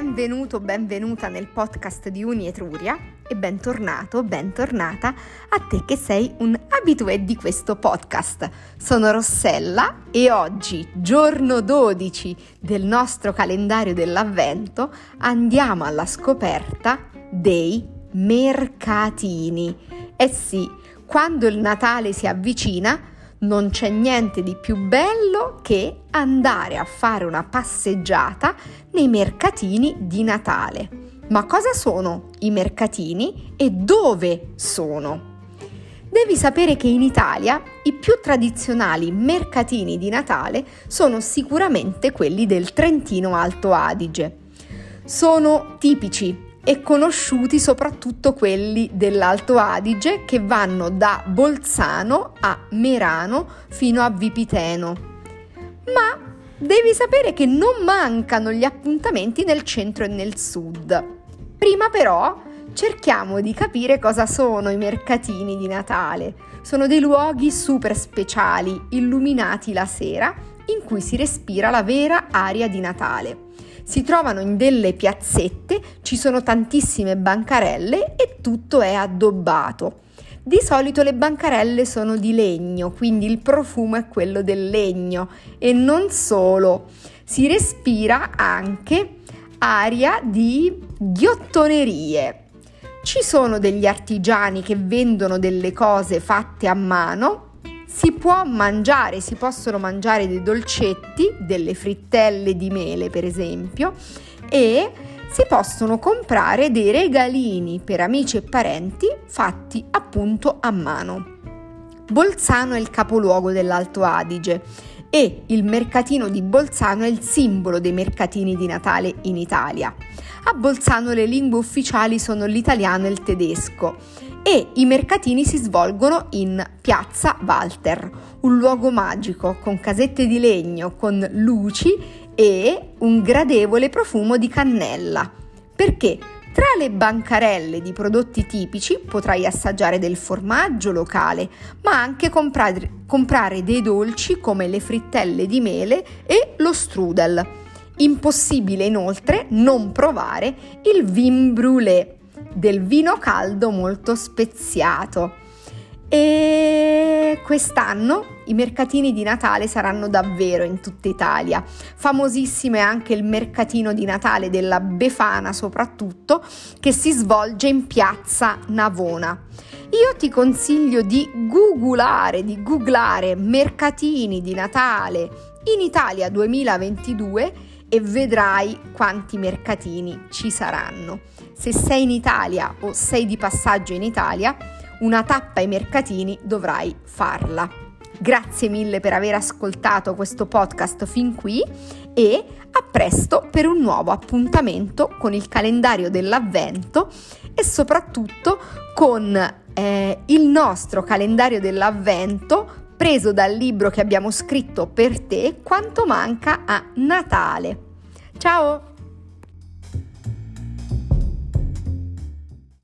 benvenuto, benvenuta nel podcast di Uni Etruria e bentornato, bentornata a te che sei un abitué di questo podcast. Sono Rossella e oggi, giorno 12 del nostro calendario dell'avvento, andiamo alla scoperta dei mercatini. Eh sì, quando il Natale si avvicina, non c'è niente di più bello che andare a fare una passeggiata nei mercatini di Natale. Ma cosa sono i mercatini e dove sono? Devi sapere che in Italia i più tradizionali mercatini di Natale sono sicuramente quelli del Trentino Alto Adige. Sono tipici e conosciuti soprattutto quelli dell'Alto Adige che vanno da Bolzano a Merano fino a Vipiteno. Ma devi sapere che non mancano gli appuntamenti nel centro e nel sud. Prima però cerchiamo di capire cosa sono i mercatini di Natale. Sono dei luoghi super speciali, illuminati la sera, in cui si respira la vera aria di Natale si trovano in delle piazzette, ci sono tantissime bancarelle e tutto è addobbato. Di solito le bancarelle sono di legno, quindi il profumo è quello del legno e non solo, si respira anche aria di ghiottonerie. Ci sono degli artigiani che vendono delle cose fatte a mano si può mangiare, si possono mangiare dei dolcetti, delle frittelle di mele per esempio, e si possono comprare dei regalini per amici e parenti fatti appunto a mano. Bolzano è il capoluogo dell'Alto Adige e il mercatino di Bolzano è il simbolo dei mercatini di Natale in Italia. A Bolzano le lingue ufficiali sono l'italiano e il tedesco e i mercatini si svolgono in Piazza Walter, un luogo magico con casette di legno, con luci e un gradevole profumo di cannella. Perché tra le bancarelle di prodotti tipici potrai assaggiare del formaggio locale, ma anche comprare, comprare dei dolci come le frittelle di mele e lo strudel. Impossibile inoltre non provare il vin brûlé del vino caldo molto speziato. E quest'anno i mercatini di Natale saranno davvero in tutta Italia. Famosissimo è anche il mercatino di Natale della Befana, soprattutto, che si svolge in piazza Navona. Io ti consiglio di googlare, di googlare mercatini di Natale in Italia 2022 e vedrai quanti mercatini ci saranno se sei in Italia o sei di passaggio in Italia, una tappa ai mercatini dovrai farla. Grazie mille per aver ascoltato questo podcast fin qui e a presto per un nuovo appuntamento con il calendario dell'avvento e soprattutto con eh, il nostro calendario dell'avvento preso dal libro che abbiamo scritto per te Quanto manca a Natale. Ciao!